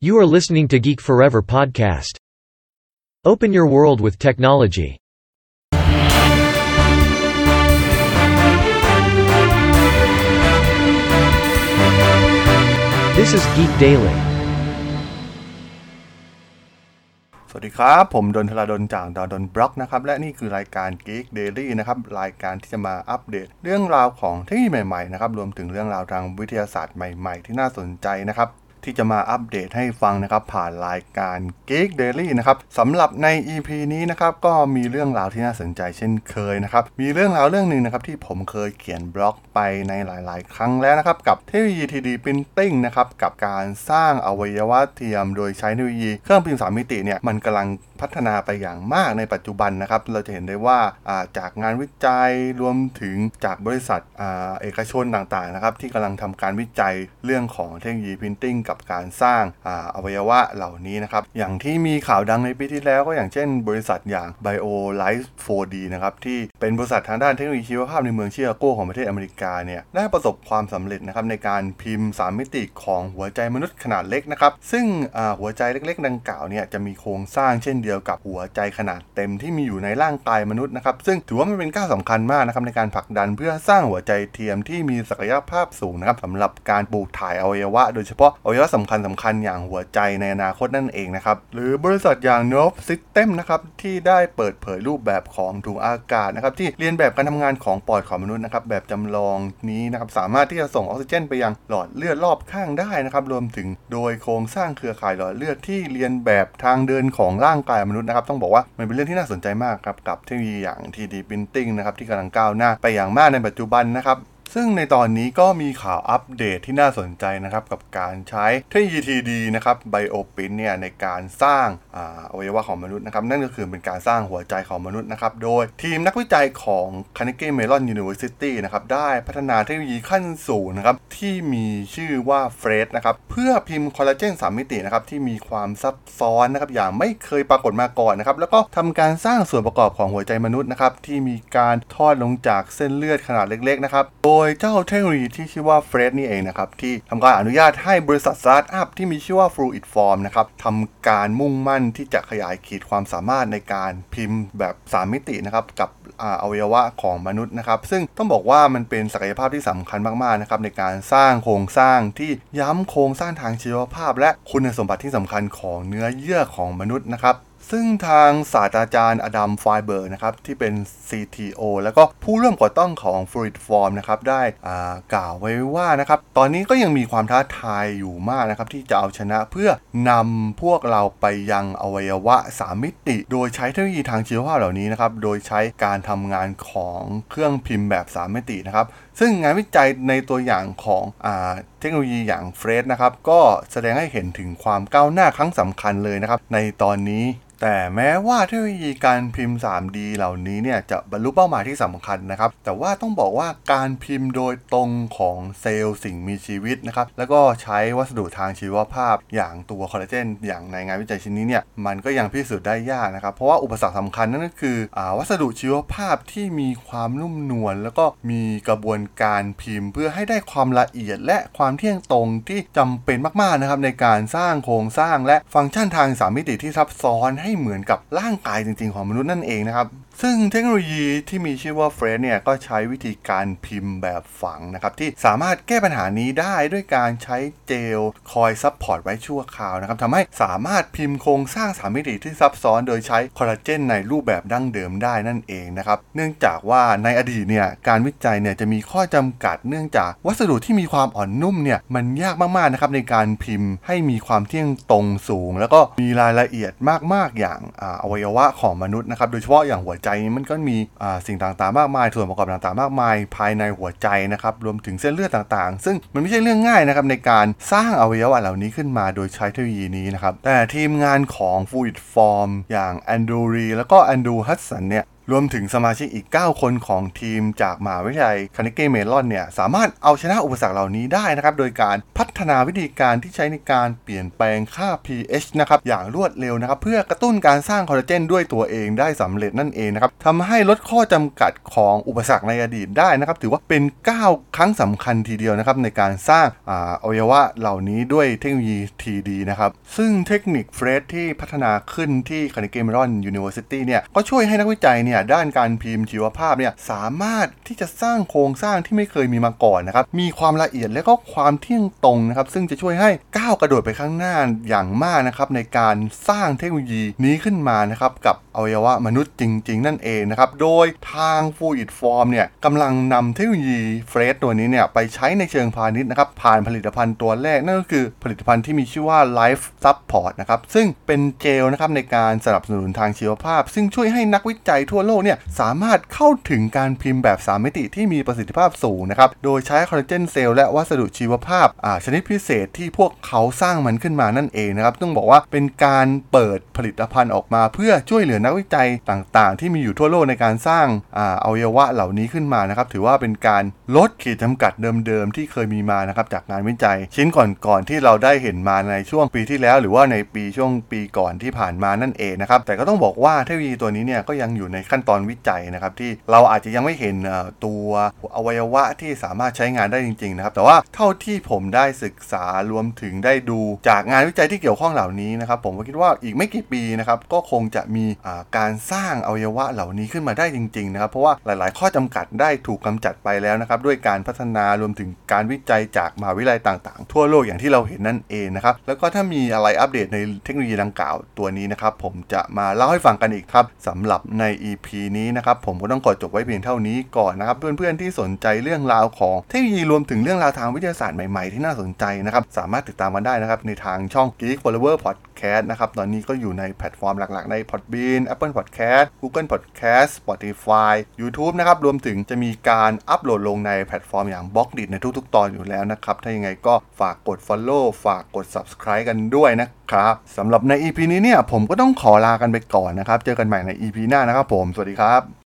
You are listening to Geek Forever podcast. Open your world with technology. This is Geek Daily. สวัสดีครับ ผมดนทลาดนจากดาวดนบล็อกนะครับ และนี่คือรายการ Geek Daily นะครับ รายการที่จะมาอัปเดต เรื่องราวของเทคโนโลยีใหม่ๆนะครับ รวมถึงเรื่องราวทางวิทยาศาสตร์ใหม่ ๆ ที่น่าสนใจนะครับ ที่จะมาอัปเดตให้ฟังนะครับ ผ่านรายการ Geek Daily นะครับสำหรับใน EP นี้นะครับก็มีเรื่องราวที่น่าสนใจเช่นเคยนะครับ มีเรื่องราวเรื่องหนึ่งนะครับที่ผมเคยเขียนบล็อกไปในหลายๆ ครั้งแล้วนะครับ กับเทคโนโลยี 3D Printing นะครับกับการสร้างอวัยวะเทียม โดยใช้เทคโนโลยีเครื่องพิมพ์สามมิติเนี่ยมันกำลังพัฒนาไปอย่างมากในปัจจุบันนะครับ เราจะเห็นได้ว่าจากงานวิจัยรวมถึงจากบริษัทอเอกชนต่างๆนะครับ ที่กำลังทำการวิจัยเรื่องของเทคโนโลยี printing กับการสร้างอาอวัยวะเหล่านี้นะครับ อย่างที่มีข่าวดังในปีที่แล้วก็อย่างเช่น บริษัทอย่าง BioLife 4D นะครับที่เป็นบริษัททางด้านเทคโนโลยีชีวภาพในเมืองชิคาโกของประเทศอเมริกาเนี่ยได้ประสบความสำเร็จนะครับในการพิมพ์ 3 มิติของหัวใจมนุษย์ขนาดเล็กนะครับซึ่งหัวใจเล็ก ๆ ดังกล่าวเนี่ยจะมีโครงสร้างเช่นเดียวกับหัวใจขนาดเต็มที่มีอยู่ในร่างกายมนุษย์นะครับ ซึ่งถือว่ามันเป็นก้าวสำคัญมากนะครับในการผลักดันเพื่อสร้างหัวใจเทียมที่มีศักยภาพสูงนะครับสำหรับการปลูกถ่ายอวัยวะ โดยเฉพาะอวัยวะสำคัญสำคัญอย่างหัวใจในอนาคตนั่นเองนะครับ หรือบริษัทอย่าง n o v System นะครับที่ได้เปิดเผยรูปแบบของถุงอากาศนะครับที่เรียนแบบการทำงานของปอดของมนุษย์นะครับแบบจำลองนี้นะครับสามารถที่จะส่งออกซิเจนไปยังหลอดเลือดรอบข้างได้นะครับรวมถึงโดยโครงสร้างเครือข่ายหลอดเลือดที่เรียนแบบทางเดินของร่างกายมนุษย์นะครับต้องบอกว่ามันเป็นเรื่องที่น่าสนใจมากครับกับเทคโนโลยีอย่าง 3D Printing นะครับที่กำลังก้าวหน้าไปอย่างมากในปัจจุบันนะครับ ซึ่งในตอนนี้ก็มีข่าวอัปเดตที่น่าสนใจนะครับ กับการใช้เทคโนโลยี 3D นะครับไบโอปินเนี่ยในการสร้างอาอวัยวะของมนุษย์นะครับ นั่นก็คือเป็นการสร้างหัวใจของมนุษย์นะครับ โดยทีมนักวิจัยของ Carnegie Mellon University นะครับ ได้พัฒนาเทคโนโลยีขั้นสูงนะครับ ที่มีชื่อว่าเฟรดนะครับ เพื่อพิมพ์คอลลาเจน3มิตินะครับ ที่มีความซับซ้อนนะครับ อย่างไม่เคยปรากฏมาก่อนนะครับ แล้วก็ทำการสร้างส่วนประกอบของหัวใจมนุษย์นะครับที่มีการทอดลงจากเส้นเลือดขนาดเล็กๆนะครับโดยยเจ้าเทคโนโลยีที่ชื่อว่าเฟรดนี่เองนะครับ ที่ทำการอนุญาตให้บริษัทสตาร์ทอัพที่มีชื่อว่า Fluid Form นะครับทำการมุ่งมั่นที่จะขยายขีดความสามารถในการพิมพ์แบบ 3 มิตินะครับกับอวัยวะของมนุษย์นะครับ ซึ่งต้องบอกว่ามันเป็นศักยภาพที่สำคัญมากๆนะครับในการสร้างโครงสร้างที่ย้ำโครงสร้างทางชีวภาพ และคุณสมบัติที่สำคัญของเนื้อเยื่อของมนุษย์นะครับ ซึ่งทางศาสตราจารย์ Adam Feinberg นะครับที่เป็น CTO แล้วก็ผู้ร่วมก่อตั้งของ FluidForm นะครับได้กล่าวไว้ว่านะครับตอนนี้ก็ยังมีความท้าทายอยู่มากนะครับที่จะเอาชนะเพื่อนำพวกเราไปยังอวัยวะ 3 มิติ โดยใช้เทคโนโลยีทางชีวภาพเหล่านี้นะครับโดยใช้การทำงานของเครื่องพิมพ์แบบ 3 มิตินะครับซึ่งงานวิจัยในตัวอย่างของอเทคโนโลยีอย่างเฟรดนะครับก็แสดงให้เห็นถึงความก้าวหน้าครั้งสำคัญเลยนะครับในตอนนี้ แต่แม้ว่าเทคโนโลยีการพิมพ์ 3D เหล่านี้เนี่ยจะบรรลุเป้าหมายที่สำคัญนะครับ แต่ว่าต้องบอกว่าการพิมพ์โดยตรงของเซลล์สิ่งมีชีวิตนะครับ แล้วก็ใช้วัสดุทางชีวภาพ อย่างตัวคอลลาเจนอย่างในงานวิจัยชิ้นนี้เนี่ยมันก็ยังพิสูจน์ได้ยากนะครับ เพราะว่าอุปสรรคสำคัญนั่นก็คืออวัสดุชีวภาพที่มีความนุ่มนวลแล้วก็มีกระบวนการพิมพ์ เพื่อให้ได้ความละเอียดและความเที่ยงตรงที่จำเป็นมากๆนะครับในการสร้างโครงสร้างและฟังก์ชันทางสามมิติที่ซับซ้อนใหให้เหมือนกับร่างกายจริง ๆ ของมนุษย์นั่นเองนะครับ ซึ่งเทคโนโลยีที่มีชื่อว่า FRESH เนี่ยก็ใช้วิธีการพิมพ์แบบฝังนะครับ ที่สามารถแก้ปัญหานี้ได้ด้วยการใช้เจลคอย support ไว้ชั่วคราวนะครับทำให้สามารถพิมพ์โครงสร้างสามมิติที่ซับซ้อนโดยใช้คอลลาเจนในรูปแบบดั้งเดิมได้นั่นเองนะครับเนื่องจากว่าในอดีตเนี่ยการวิจัยเนี่ยจะมีข้อจำกัด เนื่องจากวัสดุที่มีความอ่อนนุ่มเนี่ยมันยากมากๆนะครับในการพิมพ์ให้มีความเที่ยงตรงสูง แล้วก็มีรายละเอียดมากๆอย่างอาอวัยวะของมนุษย์นะครับโดยเฉพาะอย่างหัวใจมันก็มีสิ่งต่างๆมากมาย ส่วนประกอบต่างๆมากมาย ภายในหัวใจนะครับรวมถึงเส้นเลือดต่างๆ ซึ่งมันไม่ใช่เรื่องง่ายนะครับในการสร้างอวัยวะเหล่านี้ขึ้นมาโดยใช้เทคโนโลยีนี้นะครับแต่ทีมงานของ Fluid Form อย่างแอนดูรีแล้วก็แอนดูฮัตสันเนี่ย รวมถึงสมาชิกอีก 9 คนของทีมจากมหาวิทยาลัยคานิเกเมลอนเนี่ย สามารถเอาชนะอุปสรรคเหล่านี้ได้นะครับ โดยการพัฒนาวิธีการที่ใช้ในการเปลี่ยนแปลงค่า pH นะครับ อย่างรวดเร็วนะครับ เพื่อกระตุ้นการสร้างคอลลาเจนด้วยตัวเองได้สำเร็จนั่นเองนะครับทำให้ลดข้อจำกัดของอุปสรรคในอดีตได้นะครับ ถือว่าเป็น ก้าวครั้งสำคัญทีเดียวนะครับในการสร้างอาวัยวะเหล่านี้ด้วยเทคโนโลยี 3D นะครับ ซึ่งเทคนิค FRESH ที่พัฒนาขึ้นที่ Carnegie Mellon University เนี่ย ก็ช่วยให้นักวิจัยเนี่ยด้านการพิมพ์ชีวภาพเนี่ยสามารถที่จะสร้างโครงสร้างที่ไม่เคยมีมาก่อนนะครับมีความละเอียดและก็ความเที่ยงตรงนะครับซึ่งจะช่วยให้ก้าวกระโดดไปข้างหน้าอย่างมากนะครับในการสร้างเทคโนโลยีนี้ขึ้นมานะครับกับอวัยวะมนุษย์จริง ๆ นั่นเองนะครับโดยทางฟูอิดฟอร์มเนี่ยกำลังนำเทคโนโลยีเฟรดตัวนี้เนี่ยไปใช้ในเชิงพาณิชย์นะครับผ่านผลิตภัณฑ์ตัวแรกนั่นก็คือผลิตภัณฑ์ที่มีชื่อว่า Life Support นะครับซึ่งเป็นเจลนะครับในการสนับสนุนทางชีวภาพ ซึ่งช่วยให้นักวิจัยทั่วโลกเนี่ยสามารถเข้าถึงการพิมพ์แบบ 3 มิติที่มีประสิทธิภาพสูงนะครับ โดยใช้คอลลาเจนเซลล์และวัสดุชีวภาพชนิดพิเศษที่พวกเขาสร้างมันขึ้นมานั่นเองนะครับ ต้องบอกว่าเป็นการเปิดผลิตภัณฑ์ออกมาเพื่อช่วยเหลือนักวิจัยต่างๆ ที่มีอยู่ทั่วโลกในการสร้างอวัยวะเหล่านี้ขึ้นมานะครับ ถือว่าเป็นการลดขีดจำกัดเดิมๆที่เคยมีมานะครับจากงานวิจัย ชิ้นก่อนๆที่เราได้เห็นมาในช่วงปีที่แล้ว หรือว่าในปีช่วงปีก่อนที่ผ่านมานั่นเองนะครับแต่ก็ต้องบอกว่าเทคโนโลยีตัวนี้เนี่ยก็ยังอยู่ในขั้น้นตอนวิจัยนะครับที่เราอาจจะยังไม่เห็นตัวอวัยวะที่สามารถใช้งานได้จริงๆนะครับแต่ว่าเท่าที่ผมได้ศึกษารวมถึงได้ดูจากงานวิจัยที่เกี่ยวข้องเหล่านี้นะครับผมก็คิดว่าอีกไม่กี่ปีนะครับก็คงจะมีการสร้างอวัยวะเหล่านี้ขึ้นมาได้จริงๆนะครับเพราะว่าหลาย ๆ ข้อจำกัดได้ถูกกาจัดไปแล้วนะครับด้วยการพัฒนารวมถึงการวิจัยจากมหาวิทยาลัยต่างๆ ทั่วโลกอย่างที่เราเห็นนั่นเองนะครับแล้วก็ถ้ามีอะไรอัปเดตในเทคโนโลยีดังกล่าวตัวนี้นะครับผมจะมาเล่าให้ฟังกันอีกครับสำหรับใน EP นี้นะครับผมก็ต้องขอจบไว้เพียงเท่านี้ก่อนนะครับ เพื่อนๆที่สนใจเรื่องราวของเทคโนโลยีรวมถึงเรื่องราวทางวิทยาศาสตร์ใหม่ๆ ที่น่าสนใจนะครับสามารถติดตามกันได้นะครับในทางช่อง Geek Follower Podcast นะครับตอนนี้ก็อยู่ในแพลตฟอร์มหลักๆใน Podbean Apple Podcast Google Podcast Spotify YouTube นะครับรวมถึงจะมีการอัปโหลดลงในแพลตฟอร์มอย่าง Blockdit ในทุกๆ ตอนอยู่แล้วนะครับถ้ายังไงก็ฝากกด Follow ฝากกด Subscribe กันด้วยนะ ครับสำหรับใน EP นี้เนี่ยผมก็ต้องขอลากันไปก่อนนะครับ เจอกันใหม่ใน EP หน้านะครับผม สวัสดีครับ